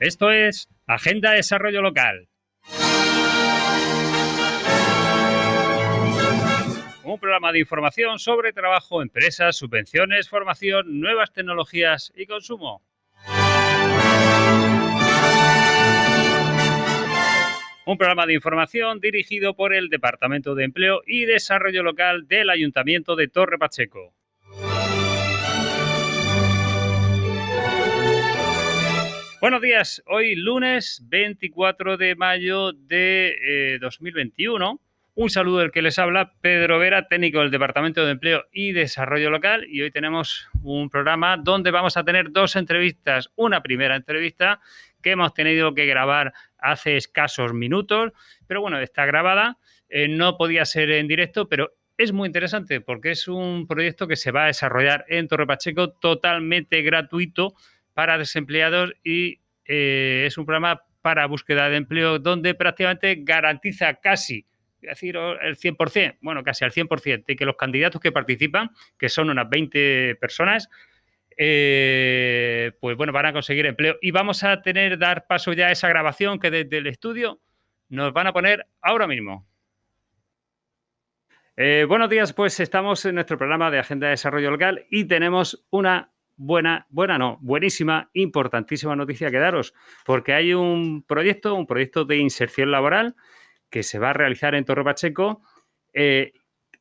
Esto es Agenda de Desarrollo Local. Un programa de información sobre trabajo, empresas, subvenciones, formación, nuevas tecnologías y consumo. Un programa de información dirigido por el Departamento de Empleo y Desarrollo Local del Ayuntamiento de Torre Pacheco. Buenos días, hoy lunes 24 de mayo de 2021. Eh, Un saludo del que les habla, Pedro Vera, técnico del Departamento de Empleo y Desarrollo Local. Y hoy tenemos un programa donde vamos a tener dos entrevistas. Una primera entrevista que hemos tenido que grabar hace escasos minutos, pero bueno, está grabada. Eh, no podía ser en directo, pero es muy interesante porque es un proyecto que se va a desarrollar en Torre Pacheco totalmente gratuito para desempleados y eh, es un programa para búsqueda de empleo donde prácticamente garantiza casi, decir, el 100%, bueno, casi al 100% de que los candidatos que participan, que son unas 20 personas, eh, pues bueno, van a conseguir empleo. Y vamos a tener, dar paso ya a esa grabación que desde el estudio nos van a poner ahora mismo. Eh, buenos días, pues estamos en nuestro programa de Agenda de Desarrollo Local y tenemos una buena, buena no, buenísima, importantísima noticia que daros, porque hay un proyecto, un proyecto de inserción laboral que se va a realizar en Torre Pacheco. Eh,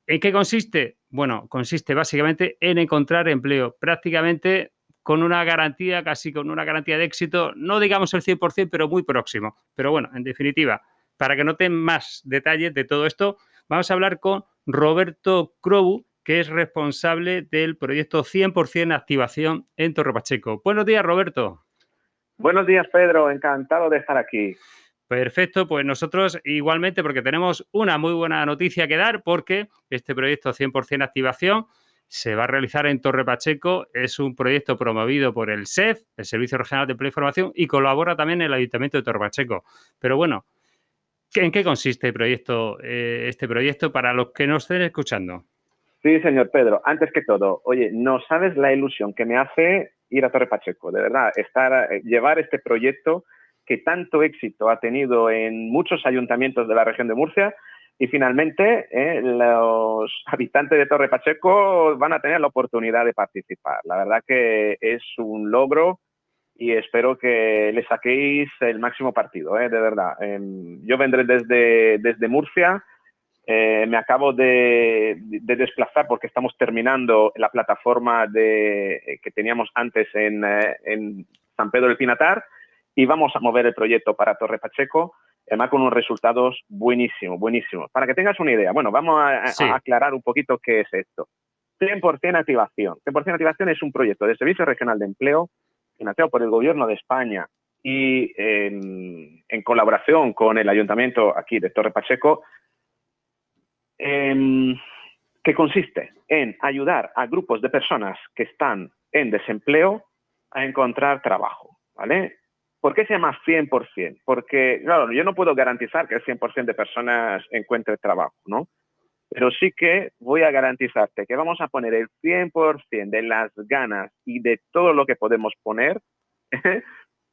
¿En qué consiste? Bueno, consiste básicamente en encontrar empleo, prácticamente con una garantía, casi con una garantía de éxito, no digamos el 100%, pero muy próximo. Pero bueno, en definitiva, para que noten más detalles de todo esto, vamos a hablar con Roberto Crobu, que es responsable del proyecto 100% Activación en Torre Pacheco. Buenos días, Roberto. Buenos días, Pedro. Encantado de estar aquí. Perfecto, pues nosotros igualmente, porque tenemos una muy buena noticia que dar, porque este proyecto 100% Activación se va a realizar en Torre Pacheco. Es un proyecto promovido por el SEF, el Servicio Regional de Empleo e Información, y colabora también el Ayuntamiento de Torre Pacheco. Pero bueno, ¿en qué consiste el proyecto, eh, este proyecto para los que nos estén escuchando? Sí, señor Pedro. Antes que todo, oye, no sabes la ilusión que me hace ir a Torre Pacheco, de verdad, estar, eh, llevar este proyecto que tanto éxito ha tenido en muchos ayuntamientos de la región de Murcia y finalmente eh, los habitantes de Torre Pacheco van a tener la oportunidad de participar. La verdad que es un logro y espero que le saquéis el máximo partido, eh, de verdad. Em, yo vendré desde, desde Murcia eh, me acabo de, desplazar porque estamos terminando la plataforma de, que teníamos antes en, en, San Pedro del Pinatar y vamos a mover el proyecto para Torre Pacheco, además con unos resultados buenísimos, buenísimos. Para que tengas una idea, bueno, vamos a, aclarar un poquito qué es esto. 100% activación. 100% activación es un proyecto de Servicio Regional de Empleo financiado por el Gobierno de España y en, en colaboración con el Ayuntamiento aquí de Torre Pacheco Em, que consiste en ayudar a grupos de personas que están en desempleo a encontrar trabajo, ¿vale? ¿Por qué se llama 100%? Porque, claro, yo no puedo garantizar que el 100% de personas encuentre trabajo, ¿no? Pero sí que voy a garantizarte que vamos a poner el 100% de las ganas y de todo lo que podemos poner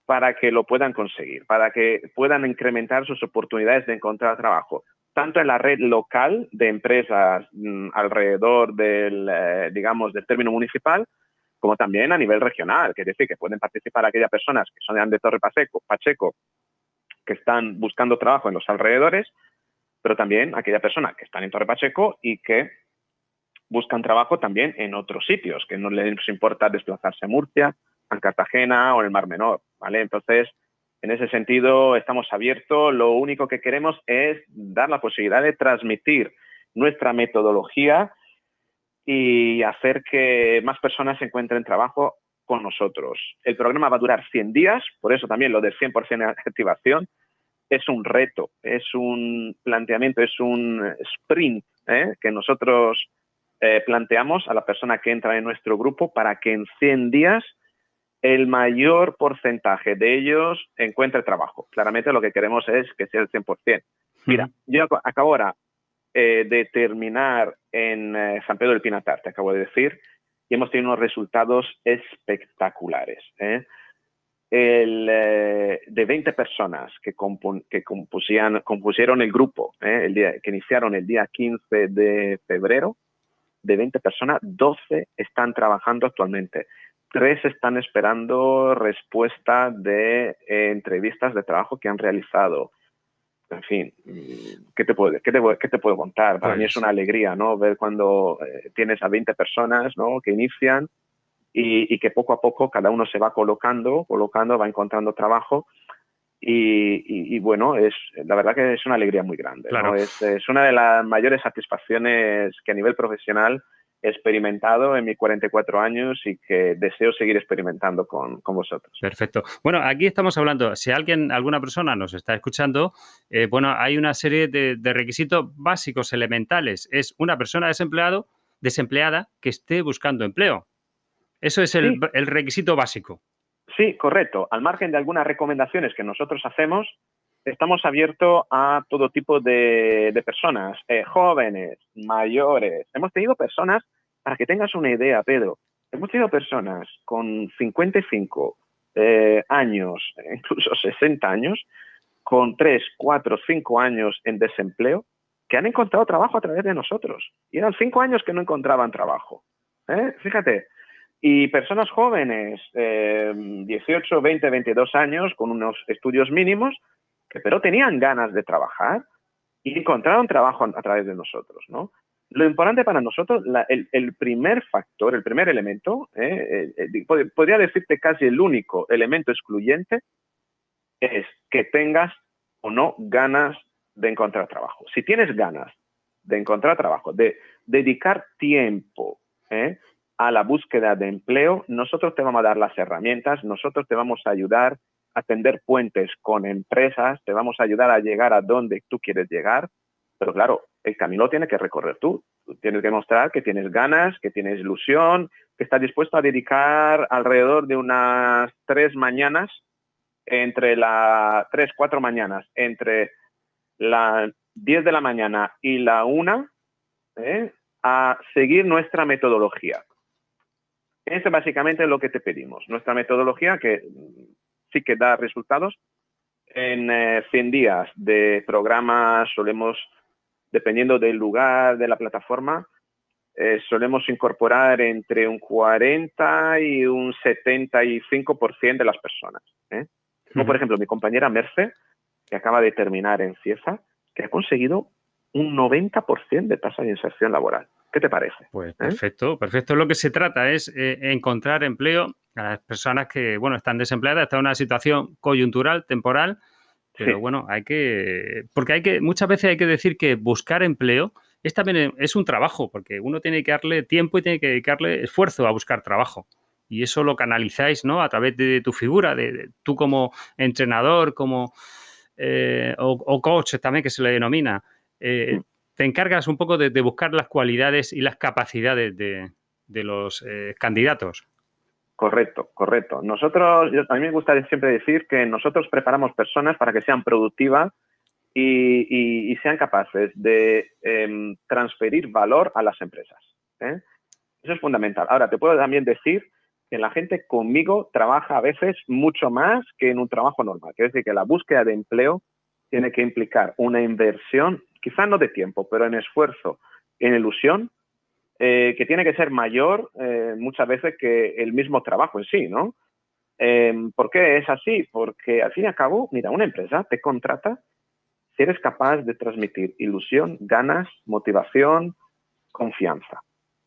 para que lo puedan conseguir, para que puedan incrementar sus oportunidades de encontrar trabajo tanto en la red local de empresas mm, alrededor del, eh, digamos, del término municipal, como también a nivel regional, que es decir, que pueden participar aquellas personas que son de Torre Pacheco, Pacheco, que están buscando trabajo en los alrededores, pero también aquellas personas que están en Torre Pacheco y que buscan trabajo también en otros sitios, que no les importa desplazarse a Murcia, a Cartagena o en el Mar Menor, ¿vale? Entonces, en ese sentido, estamos abiertos. Lo único que queremos es dar la posibilidad de transmitir nuestra metodología y hacer que más personas encuentren trabajo con nosotros. El programa va a durar 100 días, por eso también lo del 100% de activación es un reto, es un planteamiento, es un sprint ¿eh? que nosotros eh, planteamos a la persona que entra en nuestro grupo para que en 100 días el mayor porcentaje de ellos encuentre trabajo. Claramente lo que queremos es que sea el 100%. Mira, yo acabo ahora eh, de terminar en eh, San Pedro del Pinatar, te acabo de decir, y hemos tenido unos resultados espectaculares. ¿eh? El, de 20 personas que, que compusieron el grupo, el día, que iniciaron el día 15 de febrero, de 20 personas, 12 están trabajando actualmente tres están esperando respuesta de eh, entrevistas de trabajo que han realizado. En fin, ¿qué te puedo, qué te, qué te puedo contar? Para mí es pues una alegría, ¿no? Ver cuando eh, tienes a 20 personas, ¿no? Que inician y, que poco a poco cada uno se va colocando, colocando, va encontrando trabajo. Y, bueno, es la verdad que es una alegría muy grande. Es, es, una de las mayores satisfacciones que a nivel profesional experimentado en mis 44 años y que deseo seguir experimentando con, vosotros. Perfecto. Bueno, aquí estamos hablando, si alguien, alguna persona nos está escuchando, eh, bueno, hay una serie de, requisitos básicos, elementales. Es una persona desempleado, desempleada que esté buscando empleo. Eso es el, requisito básico. Sí, correcto. Al margen de algunas recomendaciones que nosotros hacemos, estamos abiertos a todo tipo de, personas, eh, jóvenes, mayores. Hemos tenido personas para que tengas una idea, Pedro, hemos tenido personas con 55 eh, años, incluso 60 años, con 3, 4, 5 años en desempleo, que han encontrado trabajo a través de nosotros. Y eran 5 años que no encontraban trabajo. ¿eh? Fíjate. Y personas jóvenes, 18, 20, 22 años, con unos estudios mínimos, pero tenían ganas de trabajar y encontraron trabajo a través de nosotros, ¿no? Lo importante para nosotros, el, primer factor, el primer elemento, eh, eh, eh, podría decirte casi el único elemento excluyente, es que tengas o no ganas de encontrar trabajo. Si tienes ganas de encontrar trabajo, de dedicar tiempo a la búsqueda de empleo, nosotros te vamos a dar las herramientas, nosotros te vamos a ayudar a tender puentes con empresas, te vamos a ayudar a llegar a donde tú quieres llegar, pero claro, el camino lo tienes que recorrer tú. Tienes que mostrar que tienes ganas, que tienes ilusión, que estás dispuesto a dedicar alrededor de unas tres mañanas, entre las tres, cuatro mañanas, entre las 10 de la mañana y la una, ¿eh? a seguir nuestra metodología. Eso es básicamente lo que te pedimos. Nuestra metodología, que sí que da resultados, en 100 eh, días de programa solemos dependiendo del lugar de la plataforma, eh, solemos incorporar entre un 40 y un 75% de las personas. ¿eh? Como por ejemplo mi compañera Merce, que acaba de terminar en CIESA, que ha conseguido un 90% de tasa de inserción laboral. ¿Qué te parece? Pues ¿Eh? perfecto, perfecto. Lo que se trata es encontrar empleo a las personas que, bueno, están desempleadas, están en una situación coyuntural, temporal, pero bueno, hay que. Porque hay que. Muchas veces hay que decir que buscar empleo es también es un trabajo, porque uno tiene que darle tiempo y tiene que dedicarle esfuerzo a buscar trabajo. Y eso lo canalizáis, ¿no? A través de tu figura, de, tú como entrenador, como. Eh, o, coach también, que se le denomina. Eh, mm. Te encargas un poco de, buscar las cualidades y las capacidades de, los eh, candidatos. Correcto, correcto. Nosotros, a mí me gusta siempre decir que nosotros preparamos personas para que sean productivas y, sean capaces de em, transferir valor a las empresas. ¿eh? Eso es fundamental. Ahora, te puedo también decir que la gente conmigo trabaja a veces mucho más que en un trabajo normal. Quiere decir que la búsqueda de empleo tiene que implicar una inversión, quizás no de tiempo, pero en esfuerzo, en ilusión, eh, que tiene que ser mayor eh, muchas veces que el mismo trabajo en sí, ¿no? Em, ¿Por qué es así? Porque al fin y al cabo, mira, una empresa te contrata si eres capaz de transmitir ilusión, ganas, motivación, confianza.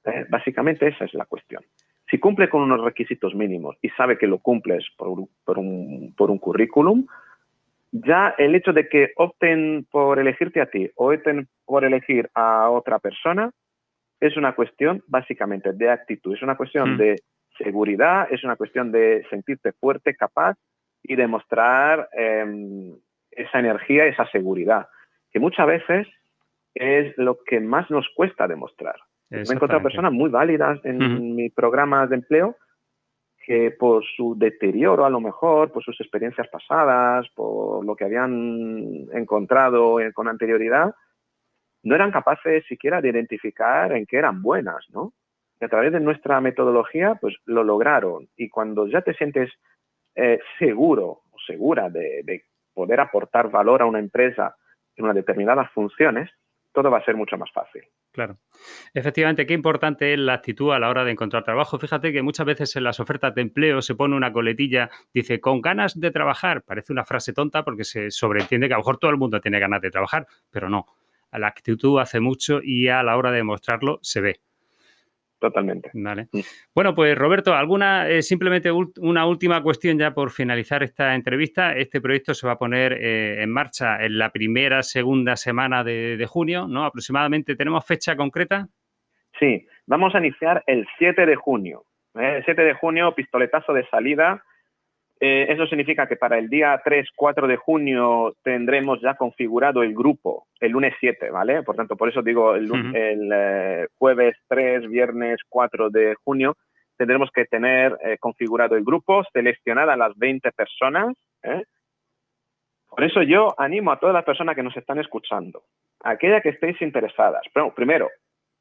Eh, básicamente esa es la cuestión. Si cumple con unos requisitos mínimos y sabe que lo cumples por un, por un currículum, ya el hecho de que opten por elegirte a ti o opten por elegir a otra persona, es una cuestión básicamente de actitud, es una cuestión mm. de seguridad, es una cuestión de sentirte fuerte, capaz y demostrar em, esa energía, esa seguridad, que muchas veces es lo que más nos cuesta demostrar. Me he encontrado personas muy válidas en mis programas de empleo que por su deterioro a lo mejor, por sus experiencias pasadas, por lo que habían encontrado con anterioridad, no eran capaces siquiera de identificar en qué eran buenas, ¿no? Y a través de nuestra metodología, pues lo lograron. Y cuando ya te sientes eh, seguro o segura de, poder aportar valor a una empresa en unas determinadas funciones, todo va a ser mucho más fácil. Claro. Efectivamente, qué importante es la actitud a la hora de encontrar trabajo. Fíjate que muchas veces en las ofertas de empleo se pone una coletilla, dice, con ganas de trabajar. Parece una frase tonta porque se sobreentiende que a lo mejor todo el mundo tiene ganas de trabajar, pero no. La actitud hace mucho y a la hora de demostrarlo se ve. Totalmente. Vale. Mm. Bueno, pues Roberto, alguna eh, simplemente una última cuestión ya por finalizar esta entrevista. Este proyecto se va a poner eh, en marcha en la primera, segunda semana de, junio, ¿no? Aproximadamente. ¿Tenemos fecha concreta? Sí, vamos a iniciar el 7 de junio. ¿eh? El 7 de junio, pistoletazo de salida eh, eso significa que para el día 3, 4 de junio tendremos ya configurado el grupo, el lunes 7, ¿vale? Por tanto, por eso digo el, eh, jueves 3, viernes 4 de junio, tendremos que tener eh, configurado el grupo, seleccionar a las 20 personas. Por eso yo animo a todas las personas que nos están escuchando, aquella que estéis interesadas, pero, primero,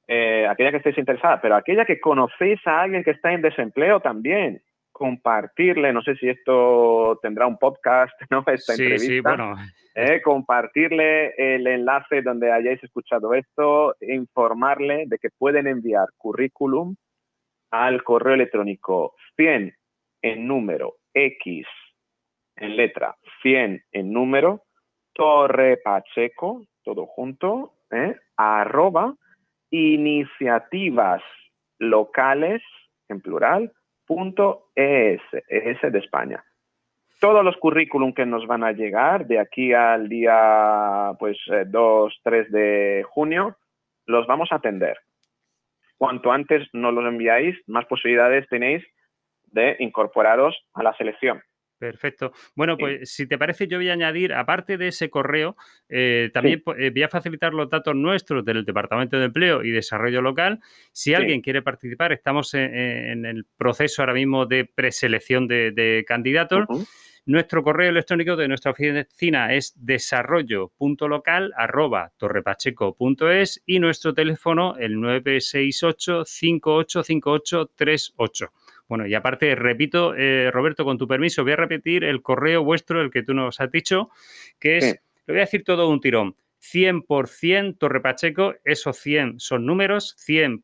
aquella que estéis interesada, pero aquella que conocéis a alguien que está en desempleo también, compartirle, no sé si esto tendrá un podcast, ¿no? Esta entrevista. Sí, bueno. ¿eh? compartirle el enlace donde hayáis escuchado esto, informarle de que pueden enviar currículum al correo electrónico 100 en número X en letra 100 en número Torre Pacheco, todo junto, ¿eh? arroba iniciativas locales en plural .es, ES de España. Todos los currículum que nos van a llegar de aquí al día pues 2, eh, 3 de junio, los vamos a atender. Cuanto antes nos los enviáis, más posibilidades tenéis de incorporaros a la selección. Perfecto. Bueno, pues si te parece, yo voy a añadir, aparte de ese correo, eh, también eh, voy a facilitar los datos nuestros del Departamento de Empleo y Desarrollo Local. Si alguien quiere participar, estamos en, el proceso ahora mismo de preselección de, candidatos. Nuestro correo electrónico de nuestra oficina es desarrollo.local.torrepacheco.es y nuestro teléfono el 968 585838. Bueno, y aparte, repito, eh, Roberto, con tu permiso, voy a repetir el correo vuestro, el que tú nos has dicho, que es, lo voy a decir todo un tirón, 100% Torre Pacheco, esos 100 son números, 100%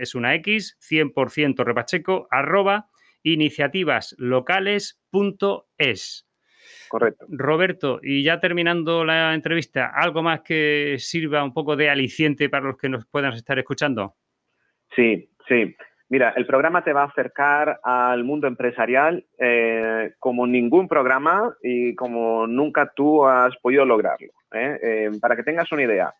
es una X, 100% Torre Pacheco, arroba iniciativaslocales.es. Correcto. Roberto, y ya terminando la entrevista, ¿algo más que sirva un poco de aliciente para los que nos puedan estar escuchando? Sí, sí. Mira, el programa te va a acercar al mundo empresarial eh, como ningún programa y como nunca tú has podido lograrlo. ¿eh? Eh, para que tengas una idea,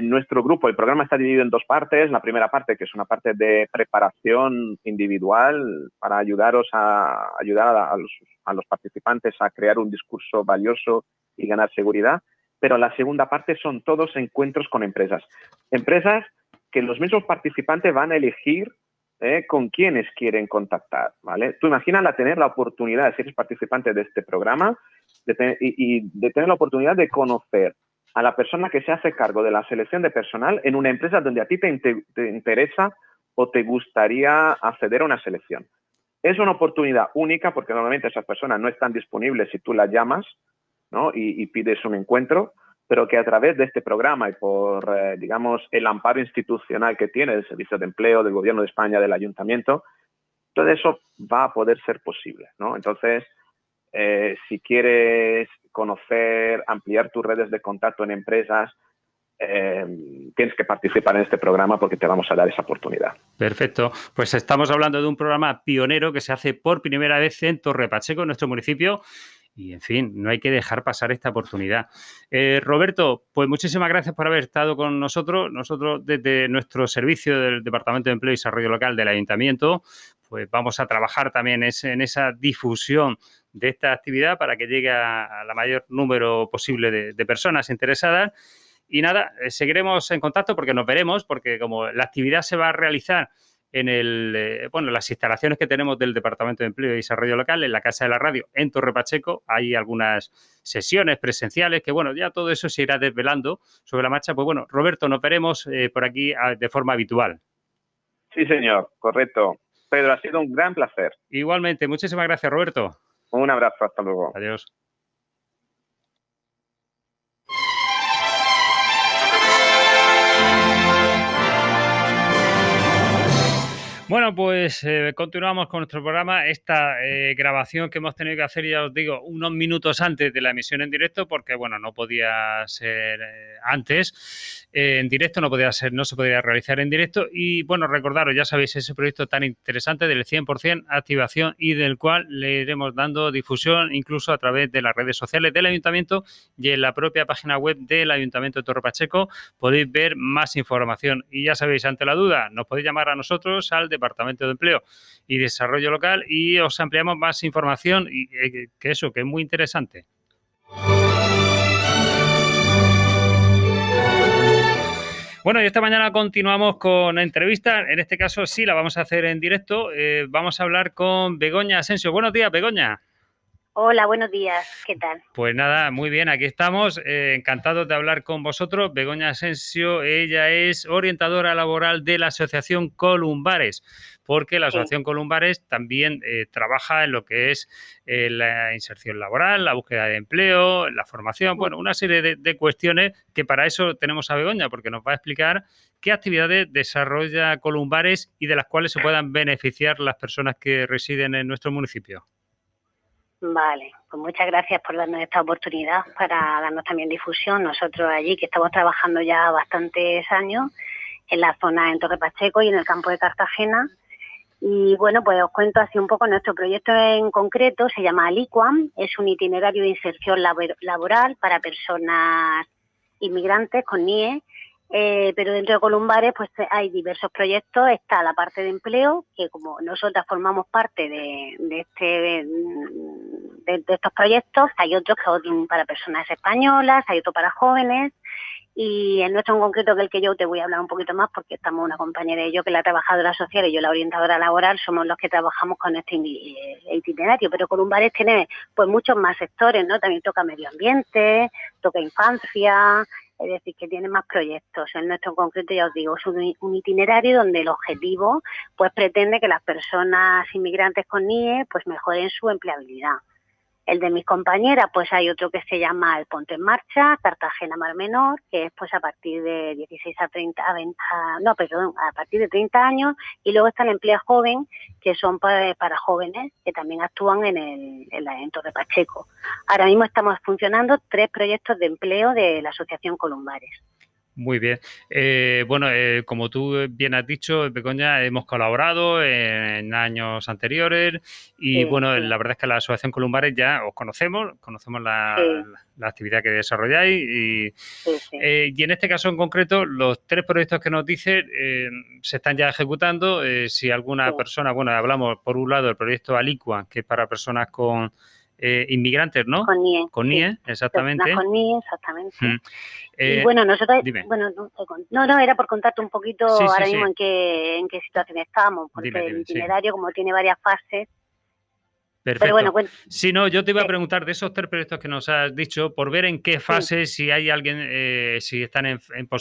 nuestro grupo, el programa está dividido en dos partes. La primera parte, que es una parte de preparación individual para ayudaros a ayudar a, los, a los participantes a crear un discurso valioso y ganar seguridad. Pero la segunda parte son todos encuentros con empresas. Empresas que los mismos participantes van a elegir eh, con quiénes quieren contactar, ¿vale? Tú imagínala tener la oportunidad, si eres participante de este programa, y, de tener la oportunidad de conocer a la persona que se hace cargo de la selección de personal en una empresa donde a ti te, interesa o te gustaría acceder a una selección. Es una oportunidad única porque normalmente esas personas no están disponibles si tú las llamas ¿no? y pides un encuentro pero que a través de este programa y por, eh, digamos, el amparo institucional que tiene el Servicio de Empleo, del Gobierno de España, del Ayuntamiento, todo eso va a poder ser posible, ¿no? Entonces, eh, si quieres conocer, ampliar tus redes de contacto en empresas, eh, tienes que participar en este programa porque te vamos a dar esa oportunidad. Perfecto. Pues estamos hablando de un programa pionero que se hace por primera vez en Torre Pacheco, en nuestro municipio, y en fin, no hay que dejar pasar esta oportunidad. Eh, Roberto, pues muchísimas gracias por haber estado con nosotros. Nosotros desde nuestro servicio del Departamento de Empleo y Desarrollo Local del Ayuntamiento, pues vamos a trabajar también en esa difusión de esta actividad para que llegue a, la mayor número posible de, personas interesadas. Y nada, eh, seguiremos en contacto porque nos veremos, porque como la actividad se va a realizar en el, eh, bueno, las instalaciones que tenemos del Departamento de Empleo y Desarrollo Local, en la Casa de la Radio, en Torre Pacheco. Hay algunas sesiones presenciales que, bueno, ya todo eso se irá desvelando sobre la marcha. Pues bueno, Roberto, nos veremos eh, por aquí de forma habitual. Sí, señor, correcto. Pedro, ha sido un gran placer. Igualmente, muchísimas gracias, Roberto. Un abrazo, hasta luego. Adiós. Bueno, pues eh, continuamos con nuestro programa. Esta eh, grabación que hemos tenido que hacer, ya os digo, unos minutos antes de la emisión en directo, porque bueno, no podía ser eh, antes. en directo no podía ser, no se podía realizar en directo. Y bueno, recordaros, ya sabéis, ese proyecto tan interesante del 100% activación y del cual le iremos dando difusión incluso a través de las redes sociales del ayuntamiento y en la propia página web del ayuntamiento de Torre Pacheco podéis ver más información. Y ya sabéis, ante la duda, nos podéis llamar a nosotros al de Departamento de Empleo y Desarrollo Local y os ampliamos más información y eh, que eso, que es muy interesante. Bueno, y esta mañana continuamos con entrevista. En este caso sí la vamos a hacer en directo. Eh, vamos a hablar con Begoña Asensio. Buenos días, Begoña. Hola, buenos días. ¿Qué tal? Pues nada, muy bien, aquí estamos. Eh, encantados de hablar con vosotros. Begoña Asensio, ella es orientadora laboral de la Asociación Columbares, porque la Asociación Columbares también eh, trabaja en lo que es eh, la inserción laboral, la búsqueda de empleo, la formación, bueno, una serie de, de cuestiones que para eso tenemos a Begoña, porque nos va a explicar qué actividades desarrolla Columbares y de las cuales se puedan beneficiar las personas que residen en nuestro municipio. Vale, pues muchas gracias por darnos esta oportunidad para darnos también difusión. Nosotros allí, que estamos trabajando ya bastantes años en la zona en Torre Pacheco y en el campo de Cartagena. Y bueno, pues os cuento así un poco nuestro proyecto en concreto, se llama Aliquam, es un itinerario de inserción laboral para personas inmigrantes con NIE eh, pero dentro de Columbares pues hay diversos proyectos. Está la parte de empleo, que como nosotras formamos parte de, este de, estos proyectos, hay otros que son para personas españolas, hay otros para jóvenes. Y en nuestro en concreto, que el que yo te voy a hablar un poquito más, porque estamos una compañera de yo, que la trabajadora social y yo la orientadora laboral, somos los que trabajamos con este eh, itinerario. Pero Columbares tiene pues muchos más sectores, ¿no? También toca medio ambiente, toca infancia, es decir, que tiene más proyectos. En nuestro concreto, ya os digo, es un, itinerario donde el objetivo pues pretende que las personas inmigrantes con NIE pues mejoren su empleabilidad. El de mis compañeras, pues hay otro que se llama el Ponte en Marcha, Cartagena Mar Menor, que es pues a partir de 16 a 30, a no, perdón, a partir de 30 años, y luego está el empleo joven, que son para, jóvenes, que también actúan en el, en de Pacheco. Ahora mismo estamos funcionando tres proyectos de empleo de la Asociación Columbares. Muy bien. Eh, bueno, eh, como tú bien has dicho, Begoña, hemos colaborado en, años anteriores y bueno, la verdad es que la Asociación Columbares ya os conocemos, conocemos la, actividad que desarrolláis y, eh, y, en este caso en concreto, los tres proyectos que nos dice se están ya ejecutando. si alguna persona, bueno, hablamos por un lado del proyecto Alicua, que es para personas con eh, inmigrantes, ¿no? Con NIE. Con NIE, exactamente. Con NIE, exactamente. y eh, bueno, nosotros, bueno, no, no, era por contarte un poquito ahora mismo en qué, en qué situación estamos, porque el itinerario, como tiene varias fases, Perfecto. Pero bueno, Si no, yo te iba a preguntar de esos tres proyectos que nos has dicho, por ver en qué fase, si hay alguien, eh, si están en,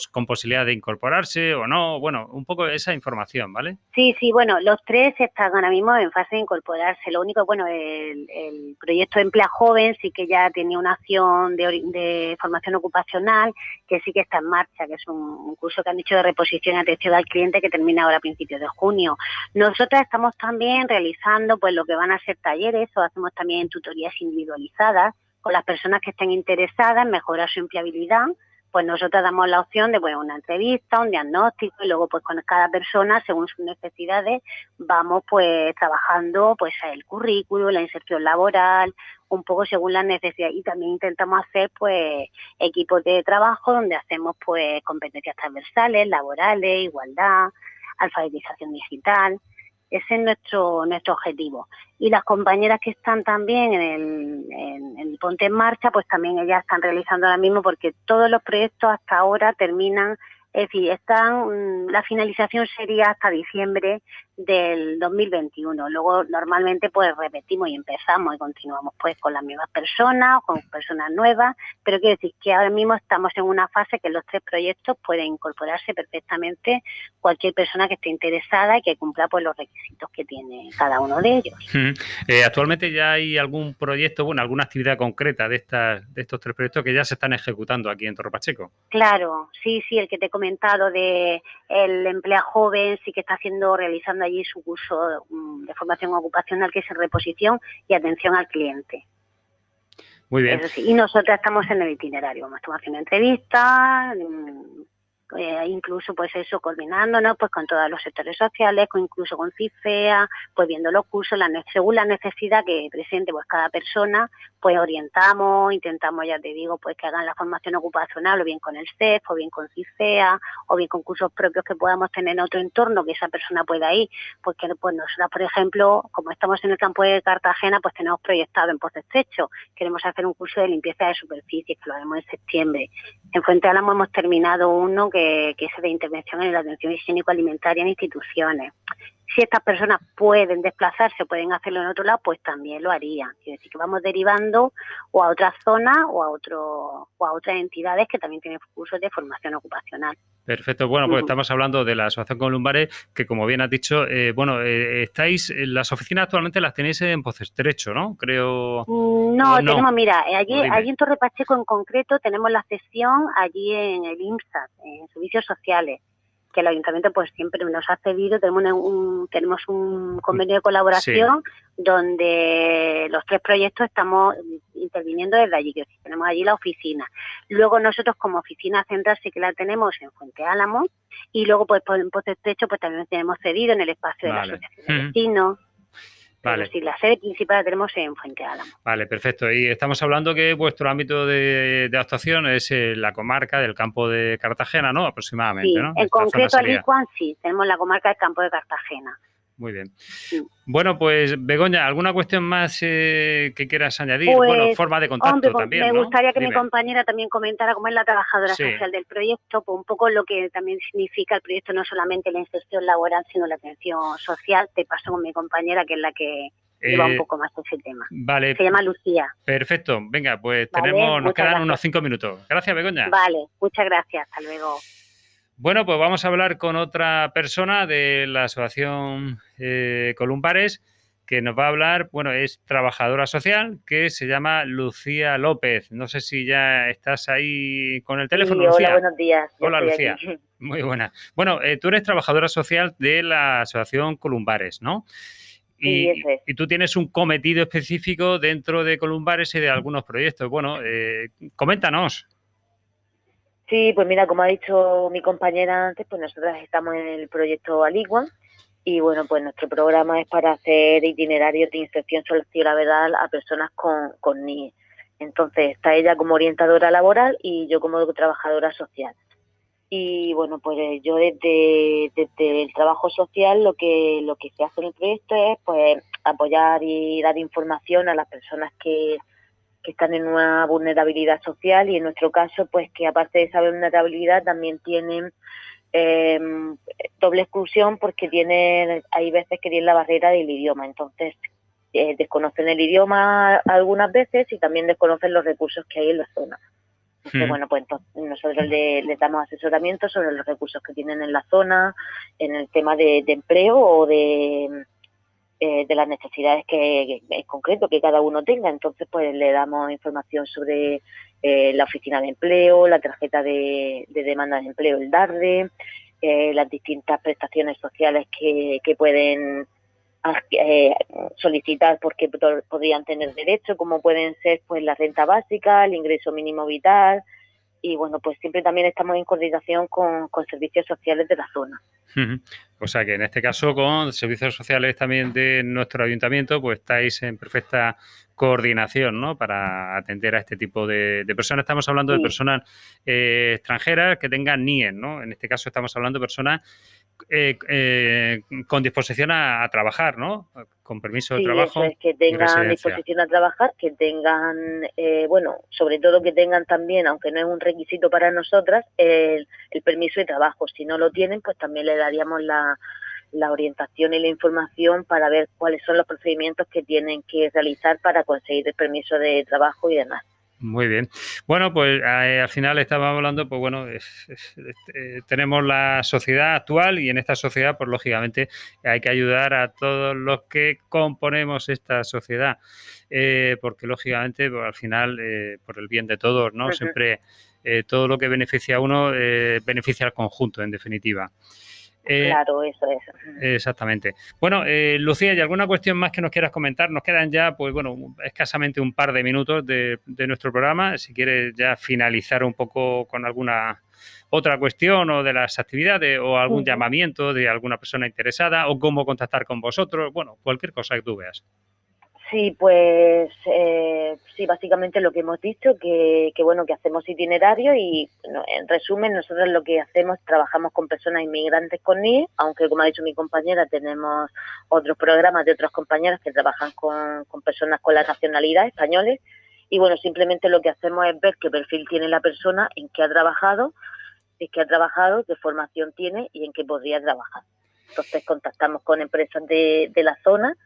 con posibilidad de incorporarse o no, bueno, un poco esa información, ¿vale? Sí, sí, bueno, los tres están ahora mismo en fase de incorporarse. Lo único, bueno, el, proyecto Emplea Joven sí que ya tenía una acción de, formación ocupacional que sí que está en marcha, que es un, curso que han dicho de reposición y atención al cliente que termina ahora a principios de junio. Nosotras estamos también realizando pues lo que van a ser talleres eso, hacemos también tutorías individualizadas con las personas que estén interesadas en mejorar su empleabilidad, pues nosotros damos la opción de bueno, una entrevista, un diagnóstico y luego pues con cada persona, según sus necesidades, vamos pues trabajando pues el currículo, la inserción laboral, un poco según las necesidades y también intentamos hacer pues equipos de trabajo donde hacemos pues competencias transversales, laborales, igualdad, alfabetización digital. Ese es nuestro, nuestro objetivo. Y las compañeras que están también en el, en el Ponte en Marcha, pues también ellas están realizando ahora mismo porque todos los proyectos hasta ahora terminan Es decir, están, mm, la finalización sería hasta diciembre del 2021. Luego normalmente pues repetimos y empezamos y continuamos pues con las mismas personas, con personas nuevas, pero quiero decir que ahora mismo estamos en una fase que los tres proyectos pueden incorporarse perfectamente cualquier persona que esté interesada y que cumpla pues los requisitos que tiene cada uno de ellos. Eh, actualmente ya hay algún proyecto, bueno, alguna actividad concreta de estas de estos tres proyectos que ya se están ejecutando aquí en Torre Pacheco. Claro, sí, sí, el que te he comentado de el emplea joven sí que está haciendo realizando allí su curso mm, de formación ocupacional que es en reposición y atención al cliente. Muy bien. y nosotros estamos en el itinerario, estamos haciendo entrevistas, mm, eh, incluso pues eso, coordinándonos pues con todos los sectores sociales, con, incluso con CIFEA, pues viendo los cursos, la, según la necesidad que presente pues cada persona, pues orientamos, intentamos, ya te digo, pues que hagan la formación ocupacional o bien con el CEF, o bien con CIFEA, o bien con cursos propios que podamos tener en otro entorno que esa persona pueda ir, porque pues nosotros, por ejemplo, como estamos en el campo de Cartagena, pues tenemos proyectado en Pozo Estrecho, queremos hacer un curso de limpieza de superficie, que lo haremos en septiembre. En Fuente Álamo hemos terminado uno que, que es de intervención en la atención higiénico-alimentaria en instituciones. Si estas personas pueden desplazarse, pueden hacerlo en otro lado, pues también lo harían. Quiere decir que vamos derivando o a otras zonas o a, otro, o a otras entidades que también tienen cursos de formación ocupacional. Perfecto. Bueno, pues estamos hablando de la Asociación Columbares, que como bien has dicho, eh, bueno, eh, estáis, las oficinas actualmente las tenéis en Pozo Estrecho, ¿no? Creo. Mm, no, tenemos, mira, eh, allí, allí en Torre Pacheco en concreto tenemos la sesión allí en el IMSA, en Servicios Sociales que el ayuntamiento pues siempre nos ha cedido, tenemos un, tenemos un convenio de colaboración donde los tres proyectos estamos interviniendo desde allí, que tenemos allí la oficina. Luego nosotros como oficina central sí que la tenemos en Fuente Álamo y luego pues en Pozo Estrecho pues también tenemos cedido en el espacio de la Asociación de Vecinos. Vale. sí, la sede principal la tenemos en Fuente Álamo. Vale, perfecto. Y estamos hablando que vuestro ámbito de, actuación es eh, la comarca del campo de Cartagena, ¿no? Aproximadamente, sí, ¿no? En concreto, Alicuan sí, tenemos la comarca del campo de Cartagena. Muy bien. Bueno, pues Begoña, ¿alguna cuestión más eh, que quieras añadir? bueno, pues, forma de contacto pues, también. Me gustaría que mi compañera también comentara cómo es la trabajadora social del proyecto, pues un poco lo que también significa el proyecto, no solamente la inserción laboral, sino la atención social. Te paso con mi compañera, que es la que lleva un eh, poco más ese tema. Vale. Se llama Lucía. Perfecto. Venga, pues tenemos, nos quedan unos cinco minutos. Gracias, Begoña. Vale, muchas gracias. Hasta luego. Bueno, pues vamos a hablar con otra persona de la Asociación eh, Columbares que nos va a hablar, bueno, es trabajadora social que se llama Lucía López. No sé si ya estás ahí con el teléfono, Lucía. Hola, buenos días. Hola, Lucía. Muy buena. Bueno, eh, tú eres trabajadora social de la Asociación Columbares, ¿no? Y, sí, es. y, tú tienes un cometido específico dentro de Columbares y de algunos proyectos. Bueno, eh, coméntanos. Sí, pues mira, como ha dicho mi compañera antes, pues nosotras estamos en el proyecto Aligua y bueno, pues nuestro programa es para hacer itinerarios de inserción sociolaboral a personas con, con NIE. Entonces está ella como orientadora laboral y yo como trabajadora social. Y bueno, pues yo desde, desde el trabajo social lo que lo que se hace en el proyecto es pues apoyar y dar información a las personas que, que están en una vulnerabilidad social y en nuestro caso, pues que aparte de esa vulnerabilidad también tienen eh, doble exclusión porque tienen, hay veces que tienen la barrera del idioma, entonces eh, desconocen el idioma algunas veces y también desconocen los recursos que hay en la zona. Entonces, bueno, pues entonces nosotros les le damos asesoramiento sobre los recursos que tienen en la zona, en el tema de empleo o de eh, de las necesidades que, en concreto que cada uno tenga. Entonces, pues le damos información sobre eh, la oficina de empleo, la tarjeta de, demanda de empleo, el DARDE, eh, las distintas prestaciones sociales que, que pueden solicitar porque podrían tener derecho, como pueden ser pues la renta básica, el ingreso mínimo vital, y bueno, pues siempre también estamos en coordinación con, servicios sociales de la zona. O sea que en este caso con servicios sociales también de nuestro ayuntamiento, pues estáis en perfecta coordinación, ¿no? Para atender a este tipo de, personas. Estamos hablando de personas eh, extranjeras que tengan NIE, ¿no? En este caso estamos hablando de personas eh, eh, con disposición a, trabajar, ¿no? Con permiso de trabajo. es, que tengan disposición a trabajar, que tengan, eh, bueno, sobre todo que tengan también, aunque no es un requisito para nosotras, el, el permiso de trabajo. Si no lo tienen, pues también le daríamos la, la orientación y la información para ver cuáles son los procedimientos que tienen que realizar para conseguir el permiso de trabajo y demás. Muy bien. Bueno, pues eh, al final estábamos hablando, pues bueno, es- es- eh, tenemos la sociedad actual y en esta sociedad, pues lógicamente hay que ayudar a todos los que componemos esta sociedad, eh, porque lógicamente, pues, al final, eh, por el bien de todos, ¿no? Siempre eh, todo lo que beneficia a uno eh, beneficia al conjunto, en definitiva. Eh, claro, eso es. Exactamente. Bueno, eh, Lucía, ¿y alguna cuestión más que nos quieras comentar? Nos quedan ya, pues bueno, escasamente un par de minutos de, de nuestro programa. Si quieres ya finalizar un poco con alguna otra cuestión o de las actividades o algún llamamiento de alguna persona interesada o cómo contactar con vosotros, bueno, cualquier cosa que tú veas. Sí, pues eh, sí, básicamente lo que hemos dicho, que, que bueno, que hacemos itinerarios y en resumen nosotros lo que hacemos, trabajamos con personas inmigrantes con NIE, aunque como ha dicho mi compañera, tenemos otros programas de otras compañeras que trabajan con, con personas con la nacionalidad españoles y bueno, simplemente lo que hacemos es ver qué perfil tiene la persona, en qué ha trabajado, en qué ha trabajado, qué formación tiene y en qué podría trabajar. Entonces contactamos con empresas de, de la zona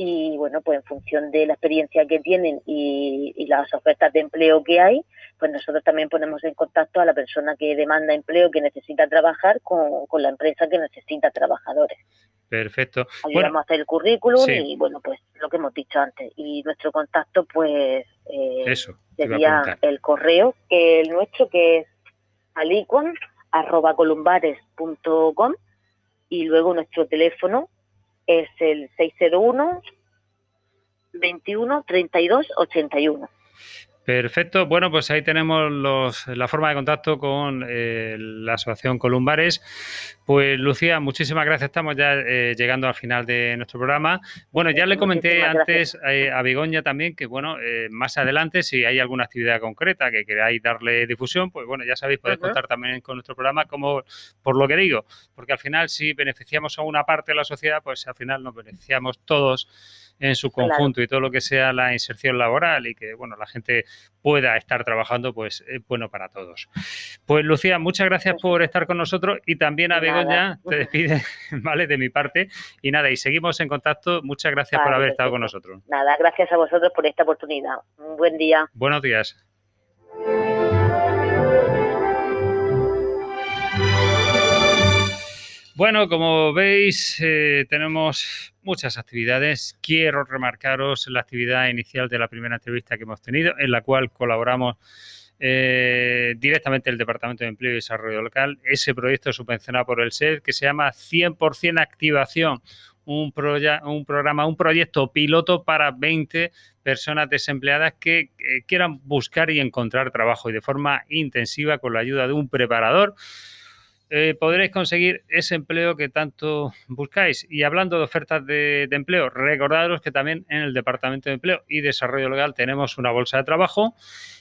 y bueno, pues en función de la experiencia que tienen y, y las ofertas de empleo que hay, pues nosotros también ponemos en contacto a la persona que demanda empleo, que necesita trabajar con, con la empresa que necesita trabajadores. Perfecto. Ayudamos Bueno, a hacer el currículum sí. y bueno, pues lo que hemos dicho antes. Y nuestro contacto pues eh, eso. sería el correo, que el nuestro que es alicuan arroba columbares.com y luego nuestro teléfono es el 601 21 32 81. Perfecto. Bueno, pues ahí tenemos los, la forma de contacto con eh, la Asociación Columbares. Pues Lucía, muchísimas gracias. Estamos ya eh, llegando al final de nuestro programa. Bueno, ya le comenté antes eh, a Begoña también que, bueno, más adelante, si hay alguna actividad concreta que queráis darle difusión, pues bueno, ya sabéis, podéis contar también con nuestro programa, como por lo que digo, porque al final, si beneficiamos a una parte de la sociedad, pues al final nos beneficiamos todos en su Claro. conjunto y todo lo que sea la inserción laboral y que, bueno, la gente pueda estar trabajando, pues es bueno para todos. Pues Lucía, muchas gracias Pues por estar con nosotros y también a. Begoña te despide, ¿vale? De mi parte. Y nada, y seguimos en contacto. Muchas gracias por haber estado con nosotros. Nada, gracias a vosotros por esta oportunidad. Un buen día. Buenos días. Bueno, como veis, eh, tenemos muchas actividades. Quiero remarcaros la actividad inicial de la primera entrevista que hemos tenido, en la cual colaboramos eh, directamente el Departamento de Empleo y Desarrollo Local. Ese proyecto subvencionado por el SED que se llama 100% Activación, un, un programa, un proyecto piloto para 20 personas desempleadas que eh, quieran buscar y encontrar trabajo y de forma intensiva con la ayuda de un preparador eh, podréis conseguir ese empleo que tanto buscáis. Y hablando de ofertas de, de empleo, recordaros que también en el Departamento de Empleo y Desarrollo Legal tenemos una bolsa de trabajo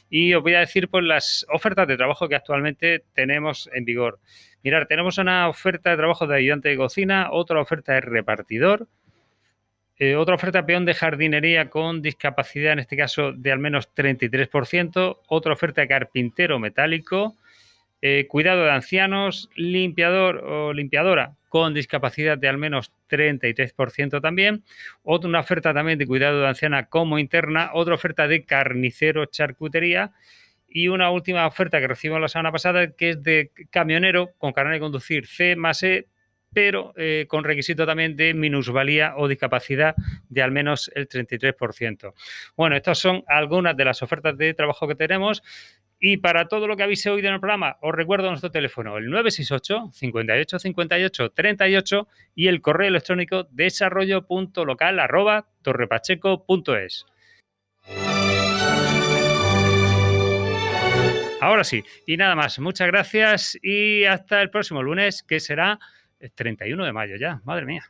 y os voy a decir pues las ofertas de trabajo que actualmente tenemos en vigor. Mirar, tenemos una oferta de trabajo de ayudante de cocina, otra oferta de repartidor, eh, otra oferta peón de jardinería con discapacidad, en este caso de al menos 33%, otra oferta de carpintero metálico, eh, cuidado de ancianos, limpiador o limpiadora con discapacidad de al menos 33% también, otra una oferta también de cuidado de anciana como interna, otra oferta de carnicero charcutería y una última oferta que recibimos la semana pasada que es de camionero con carnet de conducir C más E pero eh, con requisito también de minusvalía o discapacidad de al menos el 33%. Bueno, estas son algunas de las ofertas de trabajo que tenemos. Y para todo lo que habéis oído en el programa, os recuerdo nuestro teléfono, el 968 58 58 38 y el correo electrónico desarrollo.local. Ahora sí, y nada más, muchas gracias y hasta el próximo lunes, que será el 31 de mayo ya, madre mía.